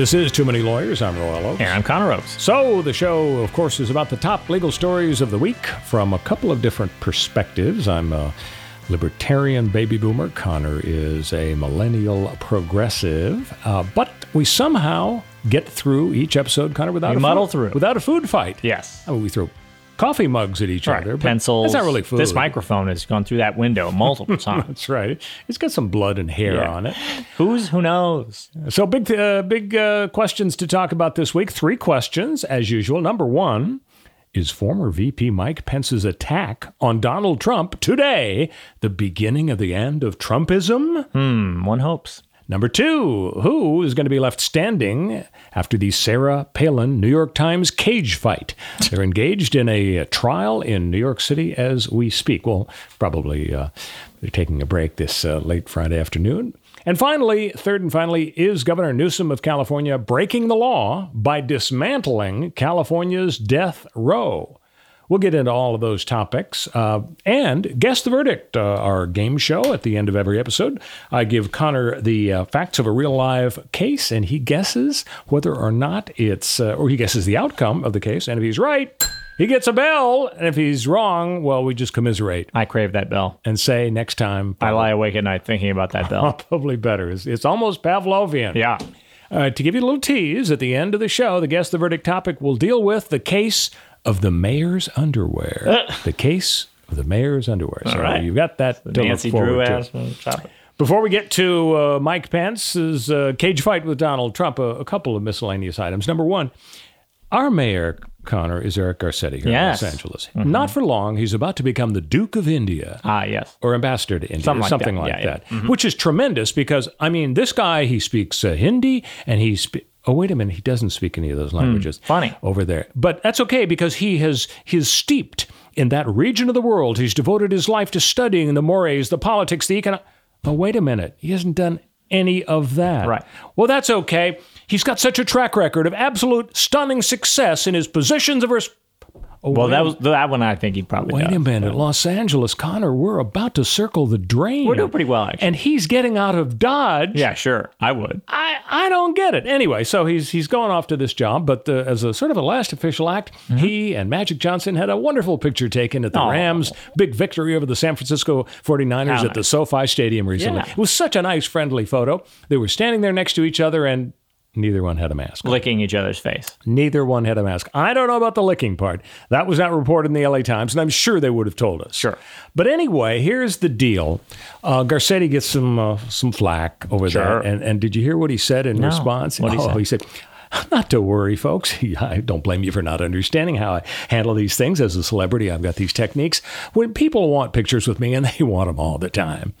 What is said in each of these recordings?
This is Too Many Lawyers. I'm Royal Oakes. And I'm Connor Oakes. So, the show, of course, is about the top legal stories of the week from a couple of different perspectives. I'm a libertarian baby boomer. Connor is a millennial progressive. Uh, but we somehow get through each episode, Connor, without a muddle food, through. without a food fight. Yes. I mean, we throw coffee mugs at each Right. other. Pencils. That's not really food. This microphone has gone through that window multiple times. That's right. It's got some blood and hair Yeah. on it. Who's who knows? So big, uh, big uh, questions to talk about this week. Three questions, as usual. Number one is former VP Mike Pence's attack on Donald Trump today the beginning of the end of Trumpism? Hmm, one hopes. Number two, who is going to be left standing after the Sarah Palin New York Times cage fight? They're engaged in a trial in New York City as we speak. Well, probably uh, they're taking a break this uh, late Friday afternoon. And finally, third and finally, is Governor Newsom of California breaking the law by dismantling California's death row? We'll get into all of those topics uh, and guess the verdict, uh, our game show at the end of every episode. I give Connor the uh, facts of a real live case, and he guesses whether or not it's, uh, or he guesses the outcome of the case. And if he's right, he gets a bell. And if he's wrong, well, we just commiserate I crave that bell. and say next time. I lie awake at night thinking about that bell. Probably better. It's, it's almost Pavlovian. yeah. Uh, to give you a little tease, at the end of the show, the Guess the Verdict topic will deal with the case of the mayor's underwear. the case of the mayor's underwear. So right. you've got that to Nancy look Drew forward to. ass. Before we get to uh, Mike Pence's uh, cage fight with Donald Trump, a, a couple of miscellaneous items. Number one, our mayor, Connor, is Eric Garcetti here Yes. in Los Angeles. Not for long, he's about to become the Duke of India Ah, yes. or ambassador to India, Something something, like like, that. that, Yeah, yeah. which is tremendous because I mean, this guy he speaks uh, Hindi and he spe- oh wait a minute, he doesn't speak any of those languages. Hmm, funny. over there, but that's okay because he has he's steeped in that region of the world. He's devoted his life to studying the mores, the politics, the economic. Oh wait a minute, he hasn't done any of that. Right. Well, that's okay. He's got such a track record of absolute stunning success in his positions of. Res- oh, Well, that was that one. I think he probably. Wait does. a minute, Los Angeles, Connor, we're about to circle the drain. We're doing pretty well, actually. And he's getting out of Dodge. Yeah, sure. I would. I, I don't get it. Anyway, so he's he's going off to this job, but uh, as a sort of a last official act, Mm-hmm. he and Magic Johnson had a wonderful picture taken at the. Rams' big victory over the San Francisco 49ers How at the. SoFi Stadium recently. Yeah. It was such a nice, friendly photo. They were standing there next to each other, and neither one had a mask. Licking each other's face. Neither one had a mask. I don't know about the licking part. That was not reported in the LA Times, and I'm sure they would have told us. Sure. But anyway, here's the deal. Uh, Garcetti gets some uh, some flack over Sure. there. And, and did you hear what he said in No. response? What'd he oh, he said, not to worry, folks. I don't blame you for not understanding how I handle these things as a celebrity. I've got these techniques. When people want pictures with me, and they want them all the time,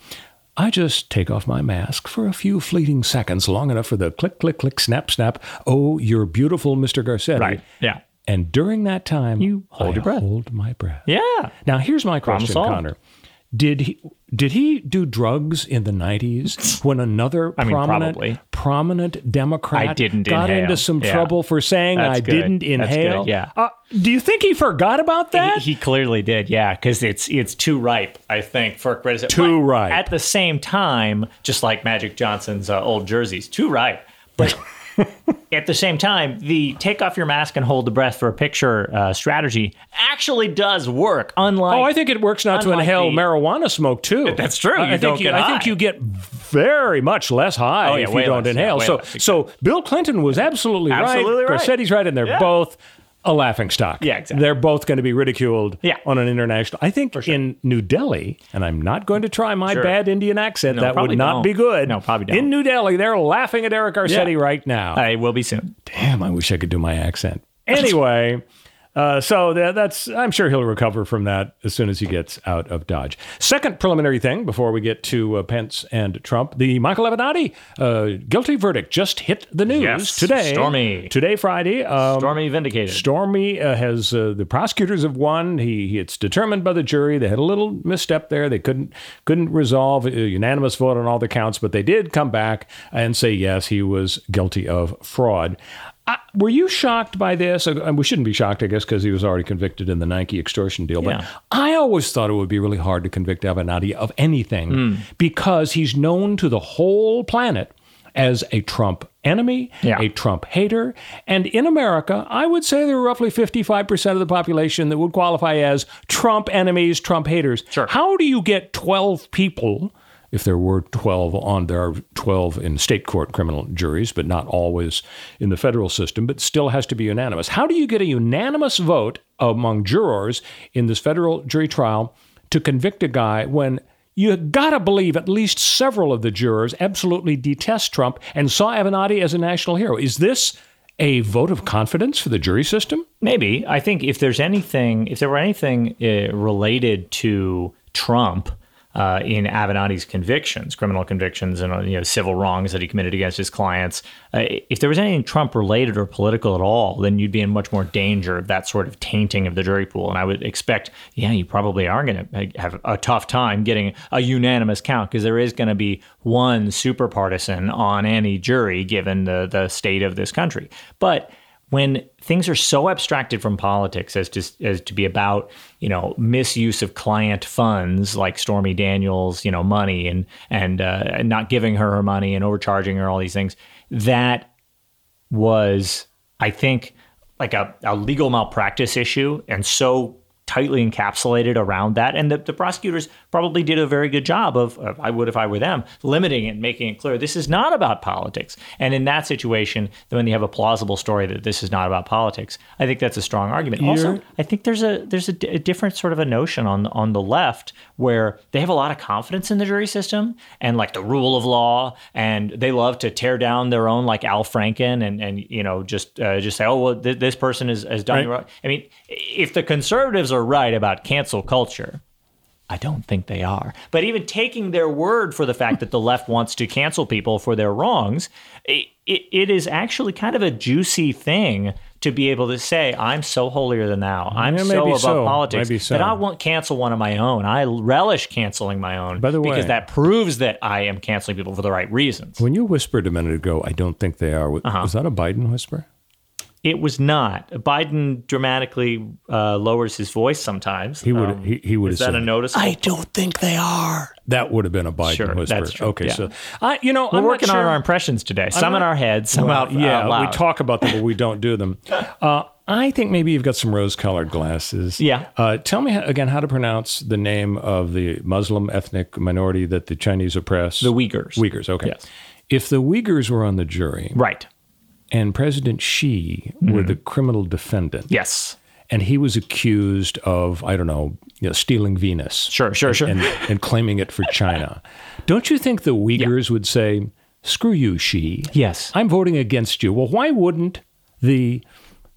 I just take off my mask for a few fleeting seconds, long enough for the click, click, click, snap, snap. Oh, you're beautiful, Mr. Garcetti. Right. Yeah. And during that time, You hold I your breath. Hold my breath. Yeah. Now, here's my question. Connor. Did he did he do drugs in the 90s when another I mean, prominent probably. prominent Democrat I didn't got inhale. into some Yeah. trouble for saying That's I good. didn't inhale? yeah. Uh, do you think he forgot about that? He, he clearly did, yeah, because it's it's too ripe, I think, for criticism. Too But ripe. At the same time, just like Magic Johnson's uh, old jerseys, too ripe. But at the same time, the take off your mask and hold the breath for a picture uh, strategy actually does work. Unlike Oh, I think it works not to inhale the- marijuana smoke too. That's true. I You think don't you, get I think you get very much less high Oh, yeah, if you don't less, inhale. way so, less, so Bill Clinton was absolutely, right. Absolutely right. right. Garcetti's right, and they're Yeah. both a laughing stock. Yeah, exactly. They're both going to be ridiculed Yeah. on an international. I think in New Delhi, and I'm not going to try my Sure. bad Indian accent. No, that would not don't. be good. No, probably don't. In New Delhi, they're laughing at Eric Garcetti Yeah. right now. I will be soon. Damn, I wish I could do my accent. Anyway, Uh, so that, that's I'm sure he'll recover from that as soon as he gets out of Dodge. Second preliminary thing before we get to uh, Pence and Trump, the Michael Avenatti uh, guilty verdict just hit the news Yes, today. Stormy. today, Friday. Um, Stormy vindicated. Stormy uh, has uh, the prosecutors have won. He, he it's determined by the jury. They had a little misstep there. They couldn't couldn't resolve a unanimous vote on all the counts, but they did come back and say yes, he was guilty of fraud. Were you shocked by this? Uh, we shouldn't be shocked, I guess, because he was already convicted in the Nike extortion deal. But Yeah. I always thought it would be really hard to convict Avenatti of anything because he's known to the whole planet as a Trump enemy, Yeah. a Trump hater. And in America, I would say there are roughly 55% of the population that would qualify as Trump enemies, Trump haters. Sure. How do you get 12 people? If there were 12 on, there are 12 in state court criminal juries, but not always in the federal system, but still has to be unanimous. How do you get a unanimous vote among jurors in this federal jury trial to convict a guy when you gotta believe at least several of the jurors absolutely detest Trump and saw Avenatti as a national hero? Is this a vote of confidence for the jury system? Maybe. I think if there's anything, if there were anything uh, related to Trump uh, in Avenatti's convictions, criminal convictions, and you know civil wrongs that he committed against his clients, uh, if there was anything Trump related or political at all, then you'd be in much more danger of that sort of tainting of the jury pool. And I would expect, yeah, you probably are going to have a tough time getting a unanimous count because there is going to be one super partisan on any jury given the the state of this country. But when things are so abstracted from politics as to as to be about you know misuse of client funds like Stormy Daniels you know money and and, uh, not giving her her money and overcharging her all these things that was I think like a, a legal malpractice issue and so tightly encapsulated around that. And the, the prosecutors probably did a very good job of, of i would if i were them limiting it and making it clear this is not about politics. And in that situation when you have a plausible story that this is not about politics i think that's a strong argument. Also You're- i think there's a there's a, different sort of a notion on on the left where they have a lot of confidence in the jury system and like the rule of law and they love to tear down their own like al franken and and you know just uh, just say oh well th- this person has, has done Right. i mean if the conservatives are right about cancel culture I don't think they are. But even taking their word for the fact that the left wants to cancel people for their wrongs, it, it, it is actually kind of a juicy thing to be able to say, I'm so holier than thou. I'm Yeah, so above so. politics Maybe so. that I won't cancel one of my own. I relish canceling my own By the way- because that proves that I am canceling people for the right reasons. When you whispered a minute ago, I don't think they are. Was Uh-huh. was that a Biden whisper? It was not. Biden dramatically uh, lowers his voice sometimes. He would Um, he, he would is that said a notice? I don't think they are. That would have been a Biden Sure, whisper. that's true, Okay, yeah. so I you know We're I'm working not sure. on our impressions today. Some in our heads, some Well, out, yeah, out loud. we talk about them, but we don't do them. Uh, I think maybe you've got some rose-colored glasses. Yeah. Uh, tell me again how to pronounce the name of the Muslim ethnic minority that the Chinese oppress. The Uyghurs. Uyghurs. Okay. Yes. If the Uyghurs were on the jury Right. And President Xi were the hmm. criminal defendant, Yes. and he was accused of I don't know, you know stealing Venus. Sure, sure, sure. and, and claiming it for China. Don't you think the Uyghurs would say, "Screw you, Xi"? Yes. I'm voting against you. Well, why wouldn't the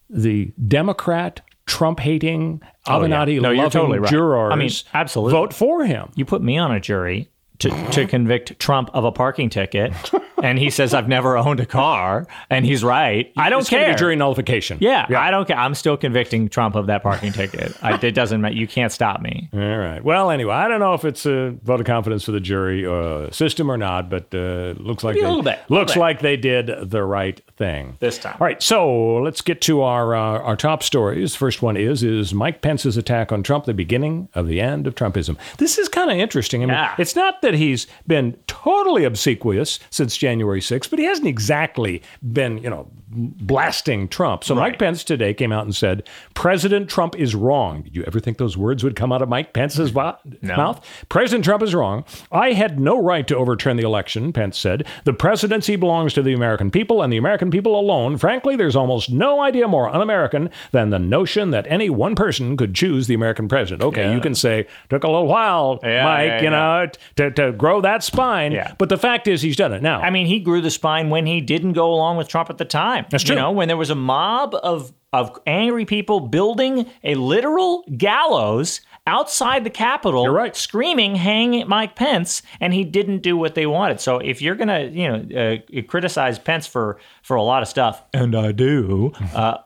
the Democrat Trump hating Avenatti Oh, No, you're loving totally right. jurors I mean, absolutely. vote for him? You put me on a jury to, to convict Trump of a parking ticket, and he says I've never owned a car, and he's right. I don't It's gonna be care. jury nullification. yeah, I don't care. I'm still convicting Trump of that parking ticket. I, it doesn't matter. You can't stop me. All right. Well, anyway, I don't know if it's a vote of confidence for the jury uh, system or not, but uh, looks like Maybe a they, little bit, a little looks bit. like they did the right thing This time. All right. So let's get to our uh, our top stories. First one is is Mike Pence's attack on Trump the beginning of the end of Trumpism. This is kind of interesting. I mean, Yeah. it's not that he's been totally obsequious since January 6th, but he hasn't exactly been, you know, blasting Trump. So Mike Pence today came out and said, President Trump is wrong. Did you ever think those words would come out of Mike Pence's No. mouth? President Trump is wrong. I had no right to overturn the election, Pence said. The presidency belongs to the American people and the American people alone. Frankly, there's almost no idea more un American than the notion that any one person could choose the American president. Okay, Yeah. you can say, took a little while, Yeah, Mike, yeah, you know, to, to grow that spine. Yeah. But the fact is, he's done it. Now, I mean, he grew the spine when he didn't go along with Trump at the time. That's true. You know, when there was a mob of of angry people building a literal gallows outside the Capitol. You're right. Screaming, hang Mike Pence, and he didn't do what they wanted. So if you're going to, you know, uh, criticize Pence for, for a lot of stuff, and I do, uh,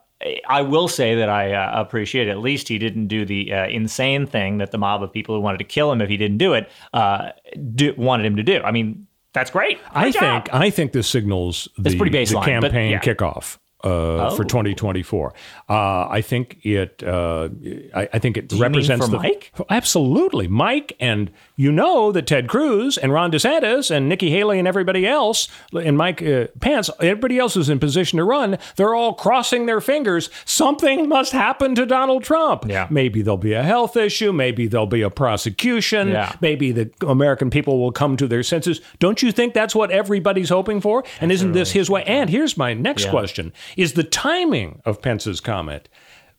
I will say that I uh, appreciate at least he didn't do the uh, insane thing that the mob of people who wanted to kill him if he didn't do it uh, do, wanted him to do. I mean, that's great. I job. think I think this signals the, pretty the campaign yeah. kickoff. Uh, For 2024, uh, I think it. Uh, I, I think it mean represents for the Mike? absolutely Mike, and you know that Ted Cruz and Ron DeSantis and Nikki Haley and everybody else and Mike uh, Pence, everybody else who's in position to run, they're all crossing their fingers. Something must happen to Donald Trump. Yeah. Maybe there'll be a health issue. Maybe there'll be a prosecution. Yeah. Maybe the American people will come to their senses. Don't you think that's what everybody's hoping for? And isn't this his way? And here's my next question Is the timing of Pence's comment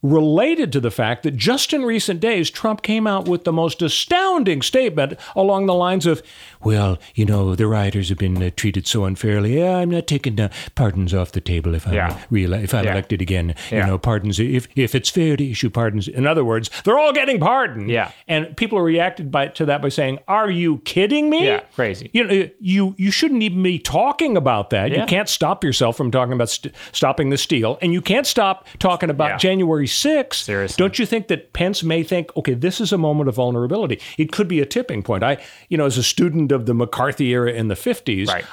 related to the fact that just in recent days, Trump came out with the most astounding statement along the lines of, well, you know, the rioters have been uh, treated so unfairly. Yeah, I'm not taking uh, pardons off the table if I'm, Yeah. real, if I'm Yeah. elected again. You know, pardons, if, if it's fair to issue pardons. In other words, they're all getting pardoned. Yeah. And people reacted by, to that by saying, are you kidding me? Yeah, crazy. You know, you you shouldn't even be talking about that. You can't stop yourself from talking about st- stopping the steal, and you can't stop talking about Yeah. January 6th. Seriously. Don't you think that Pence may think, okay, this is a moment of vulnerability. It could be a tipping point. I, you know, as a student of the McCarthy era in the 50s, Right.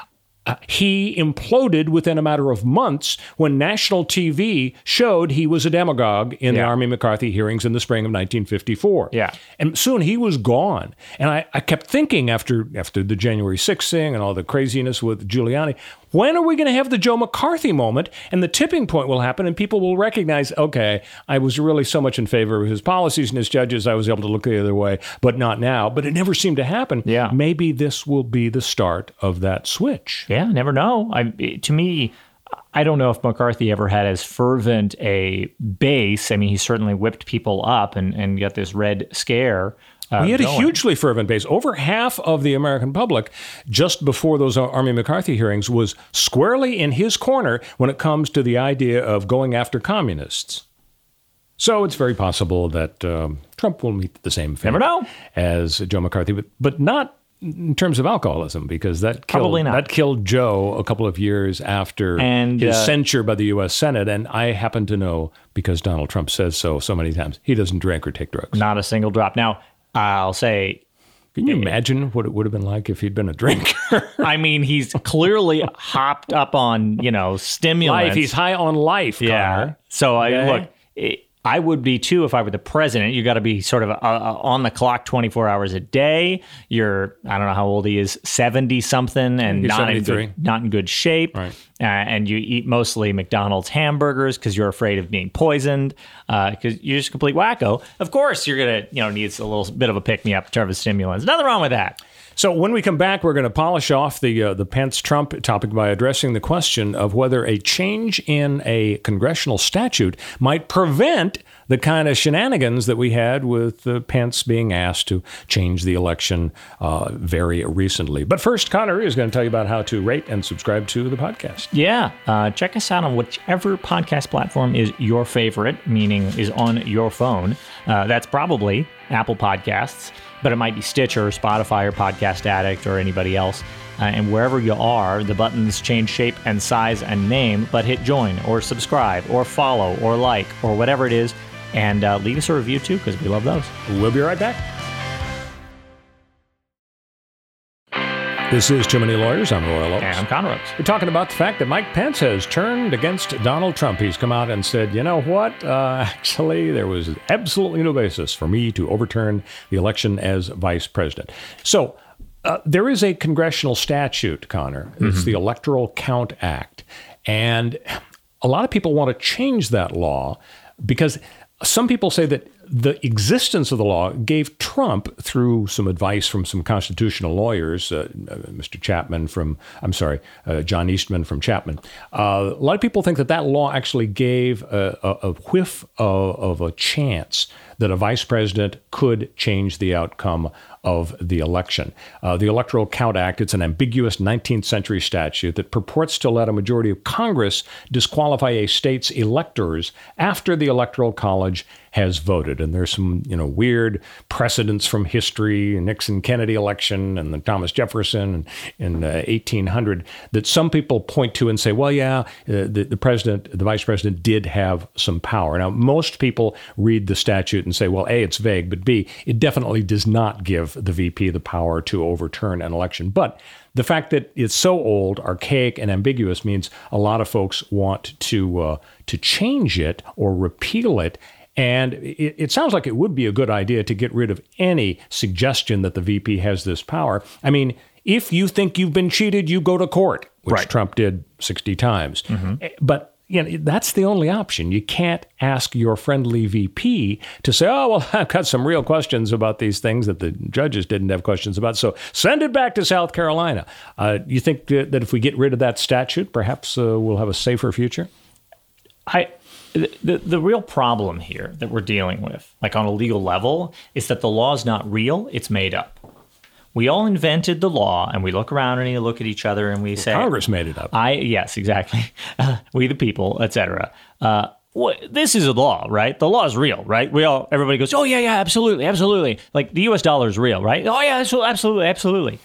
uh, he imploded within a matter of months when national TV showed he was a demagogue in the Army McCarthy hearings in the spring of 1954. Yeah. And soon he was gone. And I, I kept thinking after after the January 6th thing and all the craziness with Giuliani, when are we going to have the Joe McCarthy moment? And the tipping point will happen and people will recognize, okay, I was really so much in favor of his policies and his judges, I was able to look the other way, but not now. But it never seemed to happen. Yeah. Maybe this will be the start of that switch. Yeah, never know. I, to me, I don't know if McCarthy ever had as fervent a base. I mean, he certainly whipped people up and, and got this red scare. Uh, He had a hugely fervent base. Over half of the American public, just before those Army McCarthy hearings, was squarely in his corner when it comes to the idea of going after communists. So it's very possible that um, Trump will meet the same fate as Joe McCarthy, but but not in terms of alcoholism because that killed, Probably not. that killed Joe a couple of years after And, his uh, censure by the U.S. Senate, and I happen to know because Donald Trump says so so many times he doesn't drink or take drugs. Not a single drop. Now, I'll say, Can you imagine what it would have been like if he'd been a drinker? I mean, he's clearly hopped up on, you know, stimulants. life. He's high on life. Yeah. Connor. So I Okay. look, it, I would be too if I were the president. You got to be sort of uh, uh, on the clock 24 hours a day. You're I don't know how old he is, 70 something and He's not in good, not in good shape. Right. Uh, and you eat mostly McDonald's hamburgers because you're afraid of being poisoned because you're just a complete wacko. Of course, you're gonna you know needs a little bit of a pick me up in terms of stimulants. Nothing wrong with that. So when we come back, we're going to polish off the uh, the Pence Trump topic by addressing the question of whether a change in a congressional statute might prevent the kind of shenanigans that we had with uh, Pence being asked to change the election uh, very recently. But first, Connor is going to tell you about how to rate and subscribe to the podcast. Yeah, uh, check us out on whichever podcast platform is your favorite, meaning is on your phone. Uh, that's probably Apple Podcasts, but it might be Stitcher, or Spotify, or Podcast Addict, or anybody else. Uh, and wherever you are, the buttons change shape and size and name, but hit join or subscribe or follow or like or whatever it is. And uh, leave us a review too, because we love those. We'll be right back. This is Too Many Lawyers. I'm Royal Oakes. And I'm Connor We're talking about the fact that Mike Pence has turned against Donald Trump. He's come out and said, you know what? Uh, actually, there was absolutely no basis for me to overturn the election as vice president. So, uh, there is a congressional statute, Connor. It's the Electoral Count Act. And a lot of people want to change that law because some people say that the existence of the law gave Trump, through some advice from some constitutional lawyers, uh, uh, Mr. Chapman from, I'm sorry, uh, John Eastman from Chapman, uh, a lot of people think that that law actually gave a, a, a whiff of, of a chance that a vice president could change the outcome of the election. Uh, the Electoral Count Act, it's an ambiguous 19th century statute that purports to let a majority of Congress disqualify a state's electors after the Electoral College has voted. And there's some, you know, weird precedents from history, Nixon Kennedy election and the Thomas Jefferson in uh, 1800 that some people point to and say, well, yeah, uh, the, the president, the vice president did have some power. Now, most people read the statute and say, well, A, it's vague, but B, it definitely does not give the VP the power to overturn an election. But the fact that it's so old, archaic, and ambiguous means a lot of folks want to uh, to change it or repeal it. And it, it, sounds like it would be a good idea to get rid of any suggestion that the VP has this power. I mean, if you think you've been cheated, you go to court, which right. Trump did 60 times. Mm-hmm. But you know, that's the only option. You can't ask your friendly VP to say, oh, well, I've got some real questions about these things that the judges didn't have questions about. So send it back to South Carolina. Uh, you think that if we get rid of that statute, perhaps uh, we'll have a safer future? I. The, the real problem here that we're dealing with, like on a legal level, is that the law is not real, it's made up we all invented the law and we look around and we look at each other and we well, say congress made it up. I yes exactly. We the people etc uh, this is a law right? The law is real right? We all everybody goes oh yeah yeah absolutely absolutely. Like the us dollar is real right? Oh yeah absolutely absolutely.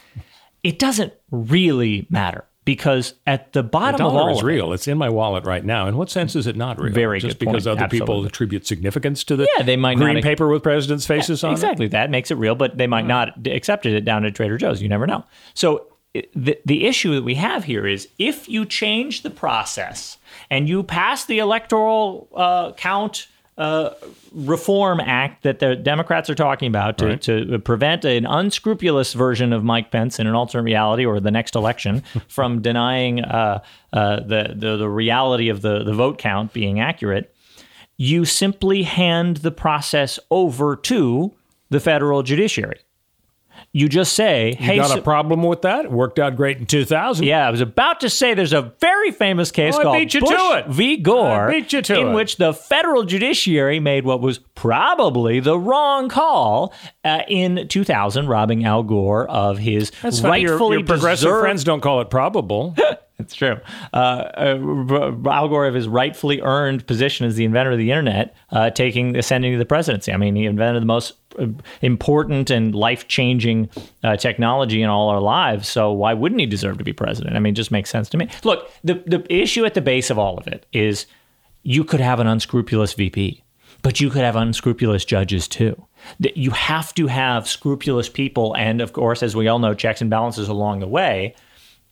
It doesn't really matter because at the bottom the of all is real. It, it's in my wallet right now. In what sense is it not real? Very Just because point. other Absolutely. people attribute significance to the yeah, they might green not, paper with presidents' faces yeah, on exactly. it. Exactly. That makes it real, but they might not accept it down at Trader Joe's. You never know. So the the issue that we have here is if you change the process and you pass the electoral uh, count uh, reform act that the Democrats are talking about to, right. to prevent an unscrupulous version of Mike Pence in an alternate reality or the next election from denying uh, uh, the, the, the reality of the, the vote count being accurate, you simply hand the process over to the federal judiciary you just say, "Hey, you got a problem with that? It worked out great in 2000." Yeah, I was about to say there's a very famous case oh, called Bush v. Gore, in it. which the federal judiciary made what was probably the wrong call uh, in 2000, robbing Al Gore of his That's rightfully your, your progressive deserved- friends don't call it probable. It's true. Uh, uh, Al Gore of his rightfully earned position as the inventor of the internet, uh, taking ascending to the presidency. I mean, he invented the most uh, important and life changing uh, technology in all our lives. So why wouldn't he deserve to be president? I mean, it just makes sense to me. Look, the the issue at the base of all of it is you could have an unscrupulous VP, but you could have unscrupulous judges too. You have to have scrupulous people, and of course, as we all know, checks and balances along the way.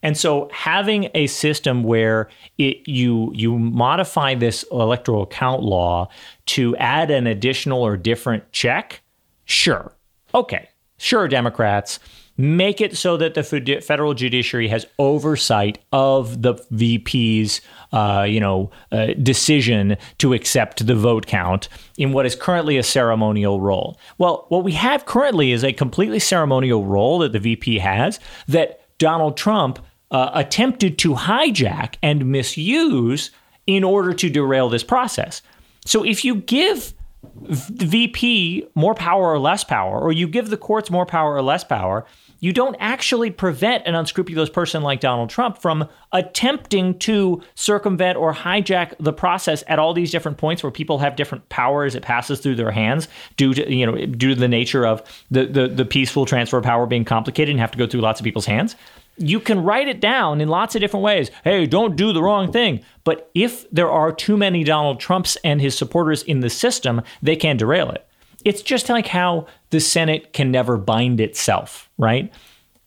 And so having a system where it, you you modify this electoral count law to add an additional or different check, sure. Okay. Sure, Democrats, make it so that the federal judiciary has oversight of the VP's, uh, you know, uh, decision to accept the vote count in what is currently a ceremonial role. Well, what we have currently is a completely ceremonial role that the VP has that Donald Trump uh, attempted to hijack and misuse in order to derail this process. So if you give the VP more power or less power, or you give the courts more power or less power, you don't actually prevent an unscrupulous person like Donald Trump from attempting to circumvent or hijack the process at all these different points where people have different power as it passes through their hands due to you know due to the nature of the the, the peaceful transfer of power being complicated and have to go through lots of people's hands you can write it down in lots of different ways. Hey, don't do the wrong thing. But if there are too many Donald Trumps and his supporters in the system, they can derail it. It's just like how the Senate can never bind itself, right?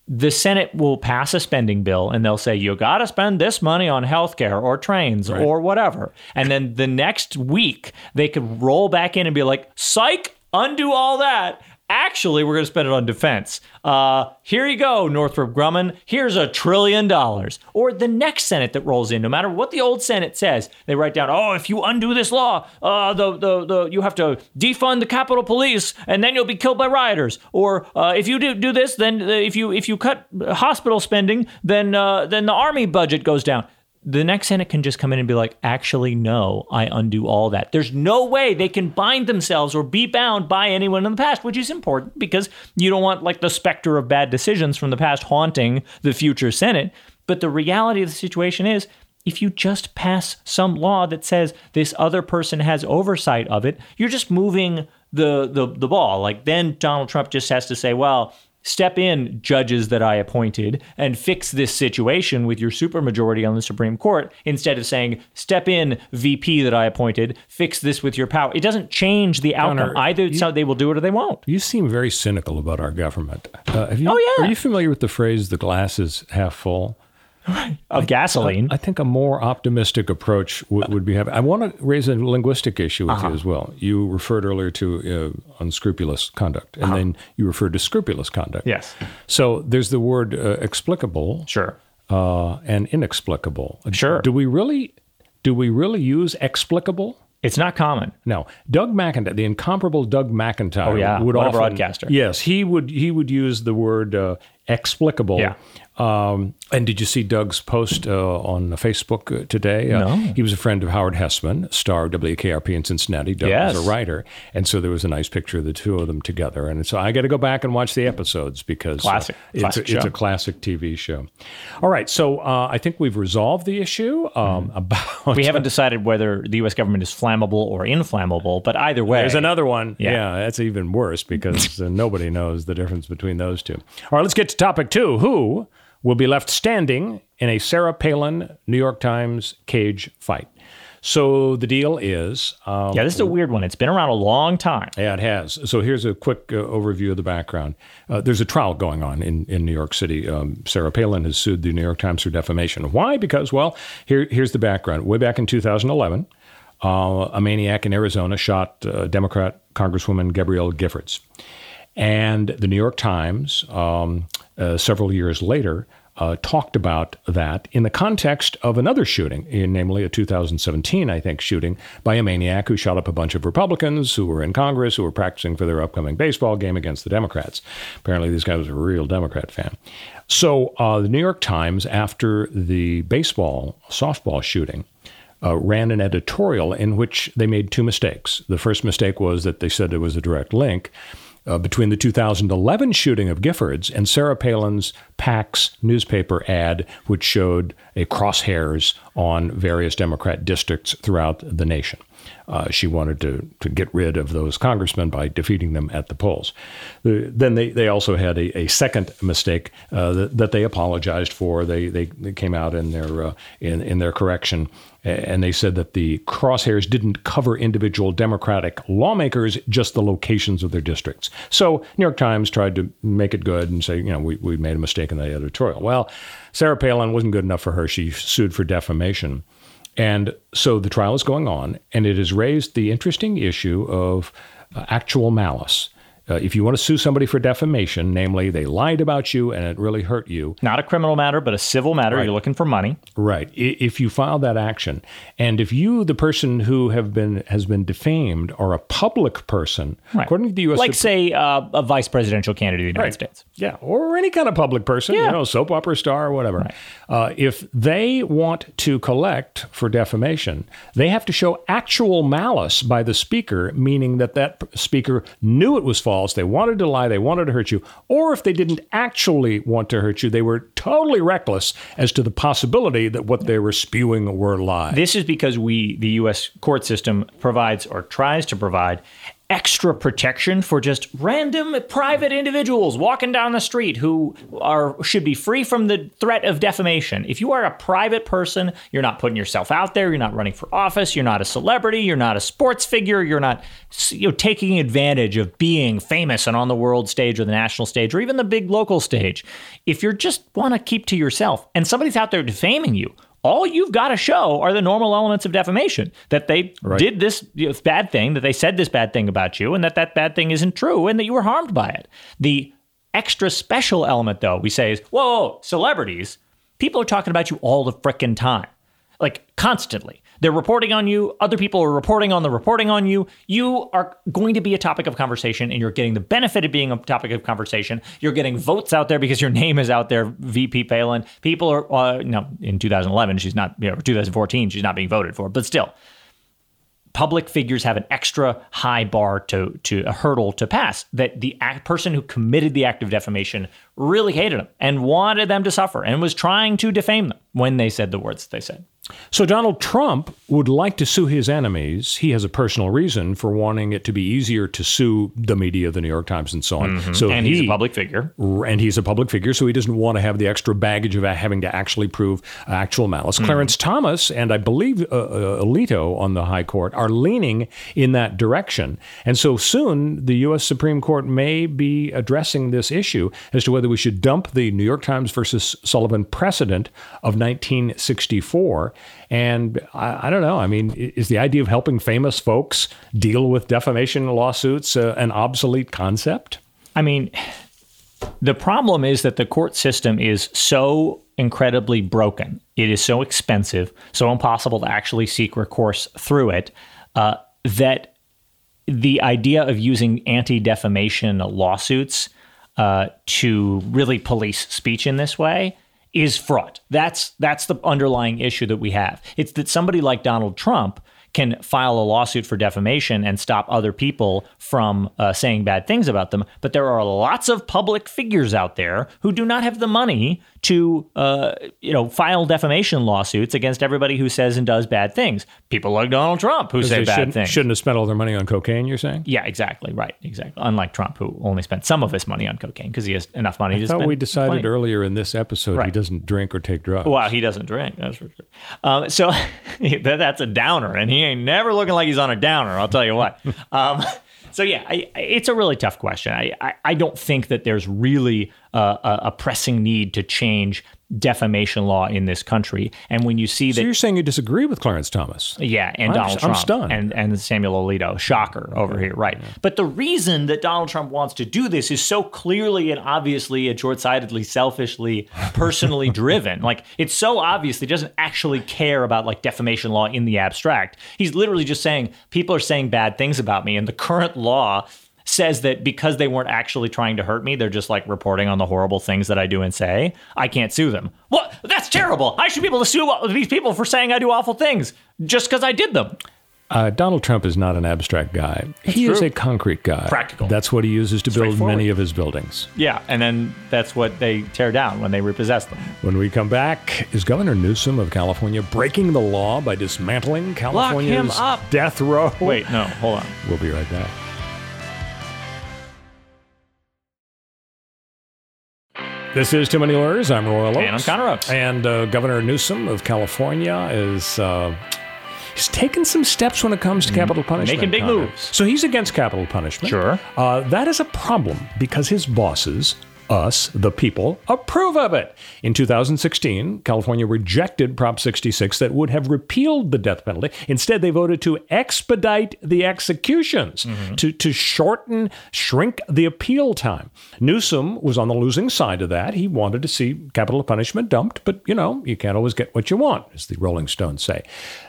The Senate will pass a spending bill and they'll say, you got to spend this money on healthcare or trains right. or whatever. And then the next week, they could roll back in and be like, psych, undo all that actually, we're going to spend it on defense. Uh, here you go, Northrop Grumman. Here's a trillion dollars. Or the next Senate that rolls in, no matter what the old Senate says, they write down, oh, if you undo this law, uh, the, the, the, you have to defund the Capitol Police, and then you'll be killed by rioters. Or uh, if you do, do this, then if you if you cut hospital spending, then uh, then the army budget goes down the next Senate can just come in and be like, actually, no, I undo all that. There's no way they can bind themselves or be bound by anyone in the past, which is important because you don't want like the specter of bad decisions from the past haunting the future Senate. But the reality of the situation is, if you just pass some law that says this other person has oversight of it, you're just moving the the, the ball. Like then Donald Trump just has to say, well, step in judges that I appointed and fix this situation with your supermajority on the Supreme Court instead of saying step in VP that I appointed, fix this with your power. It doesn't change the outcome. Connor, Either you- so they will do it or they won't. You seem very cynical about our government. Uh, have you, Oh, yeah. Are you familiar with the phrase "the glass is half full"? Of gasoline. I think a more optimistic approach would, would be having. I want to raise a linguistic issue with Uh-huh. you as well. You referred earlier to uh, unscrupulous conduct, and then you referred to scrupulous conduct. Uh-huh. Yes. So there's the word uh, explicable Sure. uh, and inexplicable. Sure. Do we really? Do we really use explicable? It's not common. No, Doug McIntyre, the incomparable Doug McIntyre. Oh, yeah. would What a broadcaster. Yes, he would. He would use the word uh, explicable. Yeah. Um, and did you see Doug's post uh, on Facebook uh, today? Uh, No. He was a friend of Howard Hesseman, star of WKRP in Cincinnati. Doug Yes. was a writer, and so there was a nice picture of the two of them together. And so I got to go back and watch the episodes because uh, Classic. it's, Classic a, it's a classic TV show. All right, so uh, I think we've resolved the issue um, about. Mm-hmm. We haven't decided whether the U.S. government is flammable or inflammable, but either way, There's another one. Yeah. Yeah, that's even worse because uh, nobody knows the difference between those two. All right, let's get to topic two. Who will be left standing in a Sarah Palin New York Times cage fight? So the deal is, um, Yeah, this is a weird one. It's been around a long time. yeah, it has. So here's a quick uh, overview of the background. Uh, there's a trial going on in, in New York City. Um, Sarah Palin has sued the New York Times for defamation. Why? Because, well, here, here's the background. Way back in 2011, uh, a maniac in Arizona shot uh, Democrat Congresswoman Gabrielle Giffords. And the New York Times, um, uh, several years later, uh, talked about that in the context of another shooting, namely a 2017, I think, shooting by a maniac who shot up a bunch of Republicans who were in Congress who were practicing for their upcoming baseball game against the Democrats. Apparently, this guy was a real Democrat fan. So, uh, the New York Times, after the baseball, softball shooting, uh, ran an editorial in which they made two mistakes. The first mistake was that they said there was a direct link uh, between the 2011 shooting of Giffords and Sarah Palin's PAC's newspaper ad, which showed a crosshairs on various Democrat districts throughout the nation. Uh, she wanted to, to get rid of those congressmen by defeating them at the polls. The, then they, they also had a, a second mistake uh, that, that they apologized for. They, they, they came out in their, uh, in, in their correction and they said that the crosshairs didn't cover individual Democratic lawmakers, just the locations of their districts. So New York Times tried to make it good and say, you know, we, we made a mistake in that editorial. Well, Sarah Palin wasn't good enough for her. She sued for defamation. And so the trial is going on, and it has raised the interesting issue of uh, actual malice. Uh, if you want to sue somebody for defamation, namely they lied about you and it really hurt you, Not a criminal matter, but a civil matter. You're looking for money. Right. If you file that action, and if you, the person who have been has been defamed, are a public person, Right. according to the U.S. Like, Sup- say, uh, a vice presidential candidate of the United Right. States. yeah, or any kind of public person, Yeah. you know, soap opera star or whatever. Uh, if they want to collect for defamation, they have to show actual malice by the speaker, meaning that that speaker knew it was false, they wanted to lie, they wanted to hurt you, or if they didn't actually want to hurt you, they were totally reckless as to the possibility that what they were spewing were lies. This is because we, the U.S. court system, provides or tries to provide extra protection for just random private individuals walking down the street who are should be free from the threat of defamation. If you are a private person, you're not putting yourself out there, you're not running for office, you're not a celebrity, you're not a sports figure, you're not you know taking advantage of being famous and on the world stage or the national stage or even the big local stage. If you just want to keep to yourself and somebody's out there defaming you, all you've got to show are the normal elements of defamation that they Right. did this bad thing, that they said this bad thing about you, and that that bad thing isn't true, and that you were harmed by it. The extra special element, though, we say is whoa, whoa, celebrities, people are talking about you all the frickin' time, like constantly. They're reporting on you. Other people are reporting on the reporting on you. You are going to be a topic of conversation, and you're getting the benefit of being a topic of conversation. You're getting votes out there because your name is out there, VP Palin. People are, uh, no, in 2011, she's not, you know, 2014, she's not being voted for, but still, public figures have an extra high bar to to a hurdle to pass that the act, person who committed the act of defamation really hated them and wanted them to suffer and was trying to defame them when they said the words they said. So Donald Trump would like to sue his enemies. He has a personal reason for wanting it to be easier to sue the media, the New York Times, and so on. So and he, he's a public figure. and he's a public figure, so he doesn't want to have the extra baggage of having to actually prove actual malice. Clarence Thomas and I believe uh, uh, Alito on the High Court are leaning in that direction, and so soon the U.S. Supreme Court may be addressing this issue as to whether we should dump the New York Times versus Sullivan precedent of 1964. And I, I don't know. I mean, is the idea of helping famous folks deal with defamation lawsuits uh, an obsolete concept? I mean, the problem is that the court system is so incredibly broken. It is so expensive, so impossible to actually seek recourse through it, uh, that the idea of using anti defamation lawsuits uh, to really police speech in this way is fraught. That's that's the underlying issue that we have. It's that somebody like Donald Trump can file a lawsuit for defamation and stop other people from uh, saying bad things about them. But there are lots of public figures out there who do not have the money to, uh, you know, file defamation lawsuits against everybody who says and does bad things. People like Donald Trump who say bad shouldn't, things. shouldn't have spent all their money on cocaine, you're saying? Yeah, exactly. Right. Exactly. Unlike Trump, who only spent some of his money on cocaine because he has enough money to I thought spend. we decided plenty. earlier in this episode he doesn't drink or take drugs. Well, he doesn't drink. That's for sure. Um, so that's a downer, and he ain't never looking like he's on a downer. I'll tell you what. Um, so yeah, I, I- it's a really tough question. I, I, I don't think that there's really uh, a, a pressing need to change defamation law in this country. And when you see that, so you're saying you disagree with Clarence Thomas? yeah, and I'm- Donald I'm Trump stunned. and and Samuel Alito, shocker over here, right? But the reason that Donald Trump wants to do this is so clearly and obviously and short-sightedly, selfishly, personally driven. Like it's so obvious that he doesn't actually care about like defamation law in the abstract. He's literally just saying people are saying bad things about me, and the current law says that because they weren't actually trying to hurt me, they're just like reporting on the horrible things that I do and say. I can't sue them. What? That's terrible. I should be able to sue these people for saying I do awful things just because I did them. Uh, Donald Trump is not an abstract guy. he is a concrete guy. Practical. That's what he uses to build many of his buildings. Yeah, and then that's what they tear down when they repossess them. When we come back, is Governor Newsom of California breaking the law by dismantling California's death row? Wait, no, hold on. We'll be right back. This is Too Many Lawyers. I'm Royal Oakes. And I'm Connor Oakes. And uh, Governor Newsom of California is. Uh, He's taken some steps when it comes to capital punishment. Mm-hmm. Making big Connor. moves. So he's against capital punishment. Sure. Uh, that is a problem because his bosses, us, the people, approve of it. In 2016, California rejected Prop 66 that would have repealed the death penalty. Instead, they voted to expedite the executions, mm-hmm. to, to shorten, shrink the appeal time. Newsom was on the losing side of that. He wanted to see capital punishment dumped, but you know, you can't always get what you want, as the Rolling Stones say.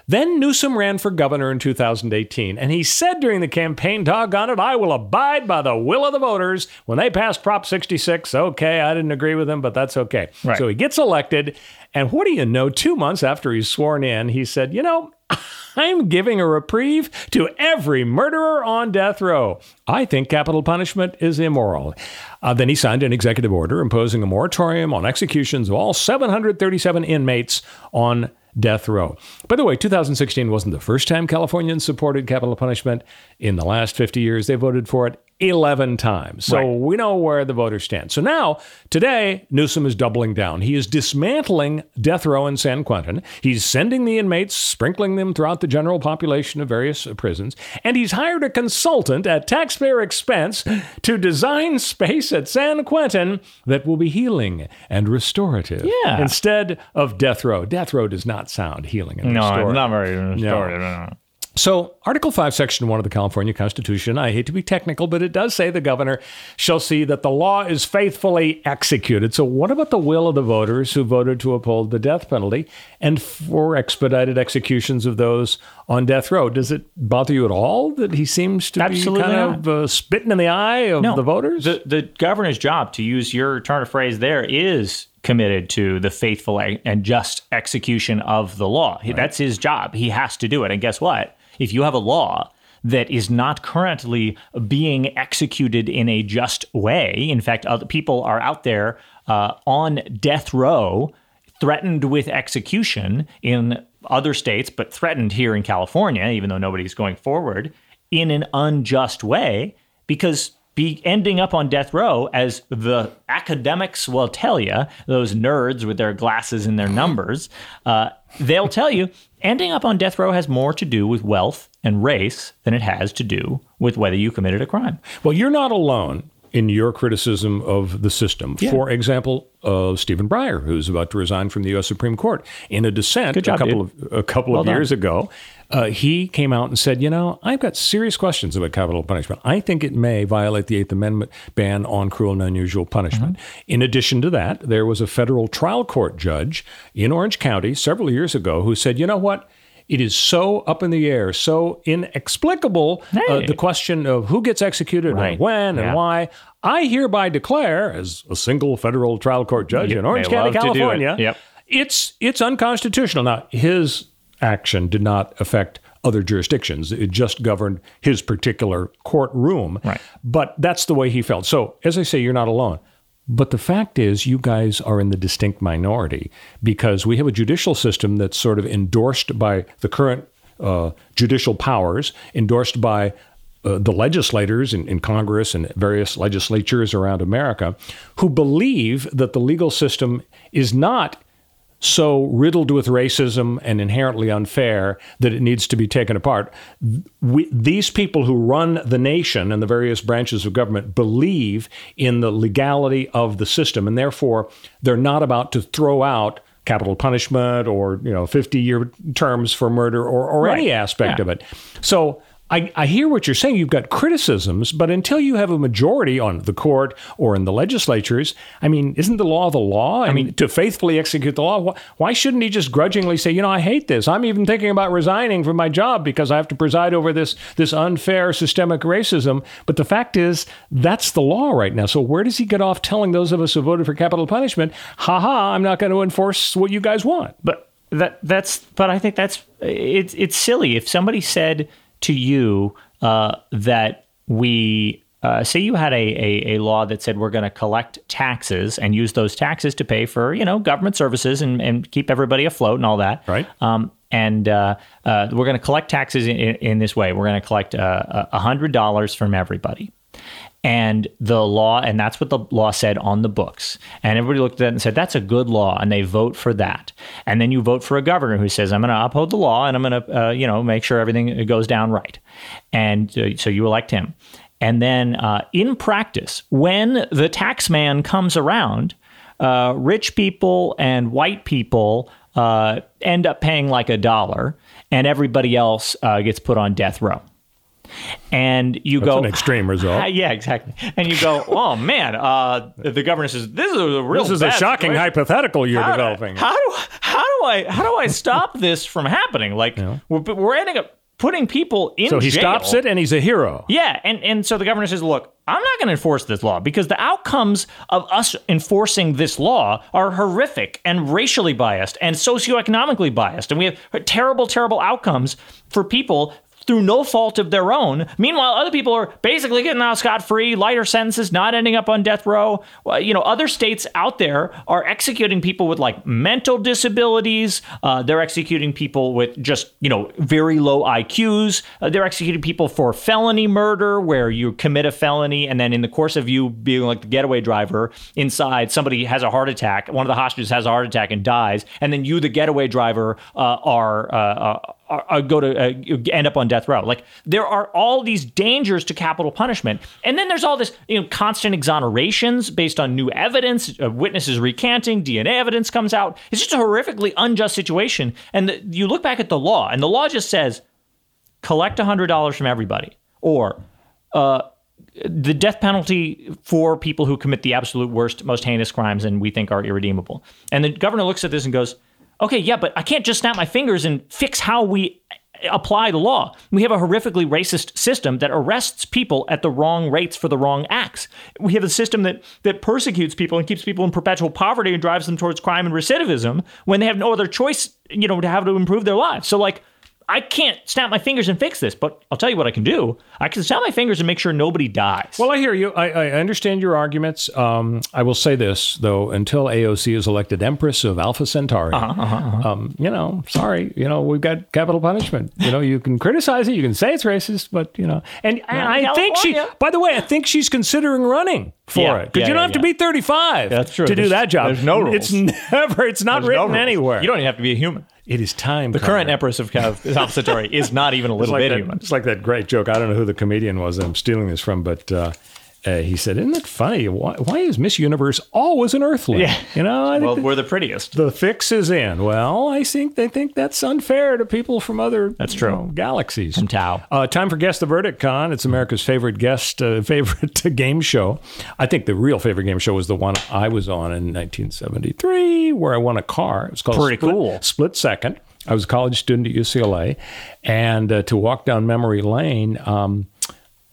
Then Newsom ran for governor in 2018, and he said during the campaign, doggone it, I will abide by the will of the voters. When they passed Prop 66, okay, I didn't agree with him, but that's okay. Right. So he gets elected, and what do you know? Two months after he's sworn in, he said, You know, I'm giving a reprieve to every murderer on death row. I think capital punishment is immoral. Uh, then he signed an executive order imposing a moratorium on executions of all 737 inmates on death row. By the way, 2016 wasn't the first time Californians supported capital punishment. In the last 50 years, they voted for it 11 times. So Right. we know where the voters stand. So now, today, Newsom is doubling down. He is dismantling death row in San Quentin. He's sending the inmates, sprinkling them throughout the general population of various prisons. And he's hired a consultant at taxpayer expense to design space at San Quentin that will be healing and restorative. Yeah. Instead of death row. Death row does not sound healing and No, restorative. it's not very No. So, Article 5, Section 1 of the California Constitution, I hate to be technical, but it does say the governor shall see that the law is faithfully executed. So, what about the will of the voters who voted to uphold the death penalty and for expedited executions of those on death row? Does it bother you at all that he seems to Absolutely be kind of uh, spitting in the eye of the voters? The, the governor's job, to use your turn of phrase there, is committed to the faithful and just execution of the law. That's his job. He has to do it. And guess what? If you have a law that is not currently being executed in a just way, in fact, other people are out there uh, on death row, threatened with execution in other states, but threatened here in California, even though nobody's going forward, in an unjust way, because be ending up on death row, as the academics will tell you, those nerds with their glasses and their numbers, uh, they'll tell you ending up on death row has more to do with wealth and race than it has to do with whether you committed a crime. Well, you're not alone in your criticism of the system. For example, uh, Stephen Breyer, who's about to resign from the U.S. Supreme Court, in a dissent job, a couple dude. of a couple Well of done. years ago, uh, he came out and said, "You know, I've got serious questions about capital punishment. I think it may violate the Eighth Amendment ban on cruel and unusual punishment." Mm-hmm. In addition to that, there was a federal trial court judge in Orange County several years ago who said, "You know what?" It is so up in the air, so inexplicable. Uh, the question of who gets executed Right. and when Yeah. and why. I hereby declare, as a single federal trial court judge in Orange County, do it. California, Yep. it's it's unconstitutional. Now, his action did not affect other jurisdictions. It just governed his particular courtroom. Right. But that's the way he felt. So, as I say, you're not alone. But the fact is, you guys are in the distinct minority because we have a judicial system that's sort of endorsed by the current uh, judicial powers, endorsed by uh, the legislators in, in Congress and various legislatures around America, who believe that the legal system is not so riddled with racism and inherently unfair that it needs to be taken apart. We, these people who run the nation and the various branches of government believe in the legality of the system, and therefore they're not about to throw out capital punishment or you know 50 year terms for murder or, or any aspect Yeah. of it. So I, I hear what you're saying. You've got criticisms, but until you have a majority on the court or in the legislatures, I mean, isn't the law the law? I, mean, to faithfully execute the law, why, shouldn't he just grudgingly say, you know, I hate this. I'm even thinking about resigning from my job because I have to preside over this this unfair systemic racism. But the fact is, that's the law right now. So where does he get off telling those of us who voted for capital punishment, ha ha, I'm not going to enforce what you guys want? But that that's but I think that's it's it's silly if somebody said to you uh, that we uh, say you had a, a, a law that said we're going to collect taxes and use those taxes to pay for you know government services and, and keep everybody afloat and all that. Right. um, and uh, uh, we're going to collect taxes in, in, in this way. We're going to collect uh, a hundred dollars from everybody and the law and that's what the law said on the books. And everybody looked at it and said that's a good law and they vote for that. And then you vote for a governor who says i'm going to uphold the law and i'm going to uh, you know make sure everything goes down right. And uh, so you elect him. And then uh, in practice when the tax man comes around uh, rich people and white people uh, end up paying like a dollar and everybody else uh, gets put on death row and you That's go an extreme result. Ah, yeah, exactly. And you go, oh man, uh, the governor says this is a real. This is a shocking situation. hypothetical you're How do- developing. How do how do I how do I stop this from happening? Like we're, we're ending up putting people in. so he jail. stops it and he's a hero. Yeah, and and so the governor says, "Look, I'm not going to enforce this law because the outcomes of us enforcing this law are horrific and racially biased and socioeconomically biased, and we have terrible, terrible outcomes for people." Through no fault of their own. Meanwhile, other people are basically getting out scot free, lighter sentences, not ending up on death row. Well, you know, other states out there are executing people with like mental disabilities. Uh, they're executing people with just, you know, very low IQs. Uh, they're executing people for felony murder, where you commit a felony and then in the course of you being like the getaway driver inside, somebody has a heart attack. One of the hostages has a heart attack and dies. And then you, the getaway driver, uh, are, uh, are, are go to uh, end up on death row. Like there are all these dangers to capital punishment, and then there's all this you know constant exonerations based on new evidence, uh, witnesses recanting, DNA evidence comes out. It's just a horrifically unjust situation. And the, you look back at the law, and the law just says collect hundred dollars from everybody, or uh, the death penalty for people who commit the absolute worst, most heinous crimes, and we think are irredeemable. And the governor looks at this and goes okay, yeah, but I can't just snap my fingers and fix how we apply the law. We have a horrifically racist system that arrests people at the wrong rates for the wrong acts. We have a system that that persecutes people and keeps people in perpetual poverty and drives them towards crime and recidivism when they have no other choice, you know, to have to improve their lives. So like I can't snap my fingers and fix this, but I'll tell you what I can do. I can snap my fingers and make sure nobody dies. Well, I hear you. I, I understand your arguments. Um, I will say this, though, until AOC is elected Empress of Alpha Centauri, uh-huh, uh-huh, uh-huh. Um, you know, sorry, you know, we've got capital punishment. You know, you can criticize it, you can say it's racist, but, you know, and, and I think she, by the way, I think she's considering running for Yeah, it because yeah, you don't yeah, have to be 35 That's true. to do There's- that job. there's no rules. It's never, it's not There's no written rules. anywhere. You don't even have to be a human. it is time. The current empress of Cav- is not even a It's little like bit that, human. It's like that great joke. I don't know who the comedian was I'm stealing this from, but uh, uh, he said, "Isn't it funny? Why, why is Miss Universe always an Earthling? Yeah. You know, I Well, we're the prettiest. the fix is in. Well, I think they think that's unfair to people from other That's you true. know, galaxies. From Tau. Uh, time for guess the verdict, Con. It's America's favorite guest, uh, favorite game show. I think the real favorite game show was the one I was on in 1973, where I won a car. It was called Pretty Split, cool. Split Second. I was a college student at UCLA, and uh, to walk down memory lane. Um,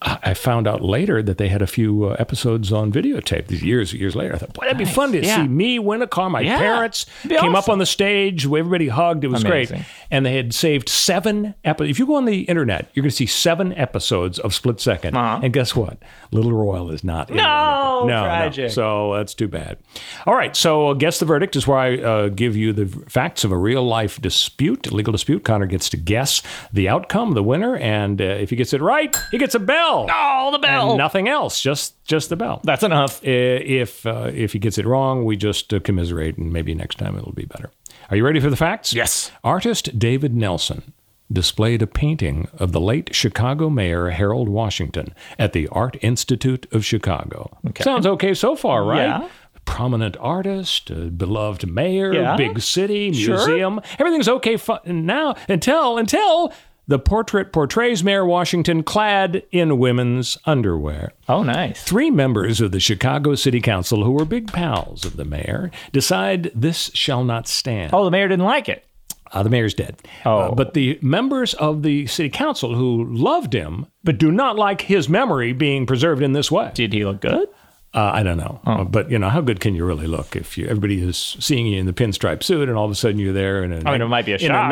I found out later that they had a few uh, episodes on videotape. These years, years later, I thought, boy, that'd be fun to Yeah. see me win a car. My Yeah. parents came up on the stage. Everybody hugged. It was great. And they had saved seven episodes. If you go on the internet, you're going to see seven episodes of Split Second Uh-huh. And guess what? Little Royal is not in No, one of them. no, tragic. No. So that's too bad. All right. So guess the verdict is where I uh, give you the facts of a real life dispute, a legal dispute. Connor gets to guess the outcome, the winner, and uh, if he gets it right, he gets a bell. Oh, the bell. And nothing else, just just the bell. That's enough. If uh, if he gets it wrong, we just uh, commiserate, and maybe next time it'll be better. Are you ready for the facts? Yes. Artist David Nelson displayed a painting of the late Chicago mayor Harold Washington at the Art Institute of Chicago. Sounds okay so far, right? Yeah. Prominent artist, beloved mayor, Yeah. big city, Sure. museum. Everything's okay fu- now until until the portrait portrays Mayor Washington clad in women's underwear. Oh, nice. Three members of the Chicago City Council, who were big pals of the mayor, decide this shall not stand. Oh, the mayor didn't like it. Uh, the mayor's dead. Oh. Uh, but the members of the city council who loved him, but do not like his memory being preserved in this way. Did he look good? Uh, I don't know, Oh. Uh, but you know, how good can you really look if you everybody is seeing you in the pinstripe suit and all of a sudden you're there in a I mean, it might be a shock. a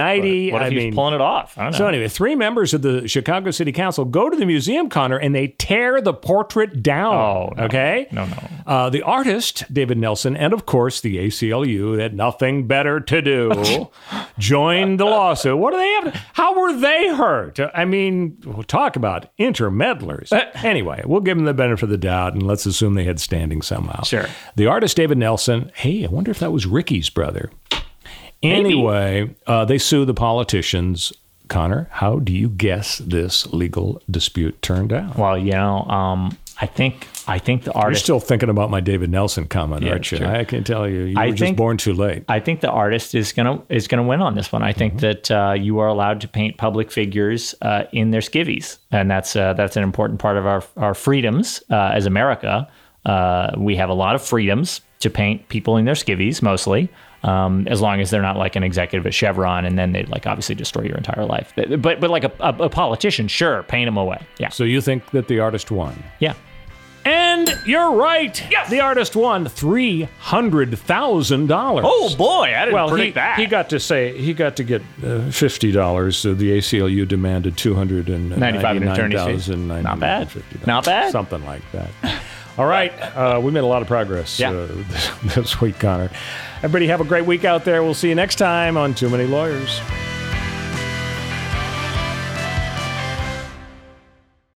but What if I he's mean, pulling it off? I don't know. so anyway, three members of the Chicago City Council go to the museum, Connor, and they tear the portrait down. Oh, no. okay, No, no. Uh, the artist David Nelson, and of course the ACLU, had nothing better to do, joined the lawsuit. What do they have? How were they hurt? I mean, we'll talk about intermeddlers. anyway, we'll give them the benefit of the doubt, and let's assume they had standing somehow. Sure. The artist David Nelson. Hey, I wonder if that was Ricky's brother. Anyway, uh, they sue the politicians. Connor, how do you guess this legal dispute turned out? Well, you know, um, I think I think the You're artist. still thinking about my David Nelson comment, Yeah, aren't you? sure. I can tell you, you I were just think- born too late. I think the artist is gonna is gonna win on this one. I think Mm-hmm. that uh, you are allowed to paint public figures uh, in their skivvies, and that's uh, that's an important part of our our freedoms uh, as America. Uh, we have a lot of freedoms to paint people in their skivvies, mostly. Um, as long as they're not like an executive at Chevron, and then they'd like obviously destroy your entire life. But but like a, a, a politician, sure, paint them away. Yeah, So you think that the artist won? yeah. And you're right. Yes. The artist won three hundred thousand dollars. Oh boy, I didn't well, predict he, that. he got to say he got to get uh, fifty dollars. So the ACLU demanded two hundred and 95 in ninety-nine attorney's fees. thousand Not bad. Not bad. Something like that. All right, uh, we made a lot of progress Yeah. uh, this week, Connor. Everybody have a great week out there. We'll see you next time on Too Many Lawyers.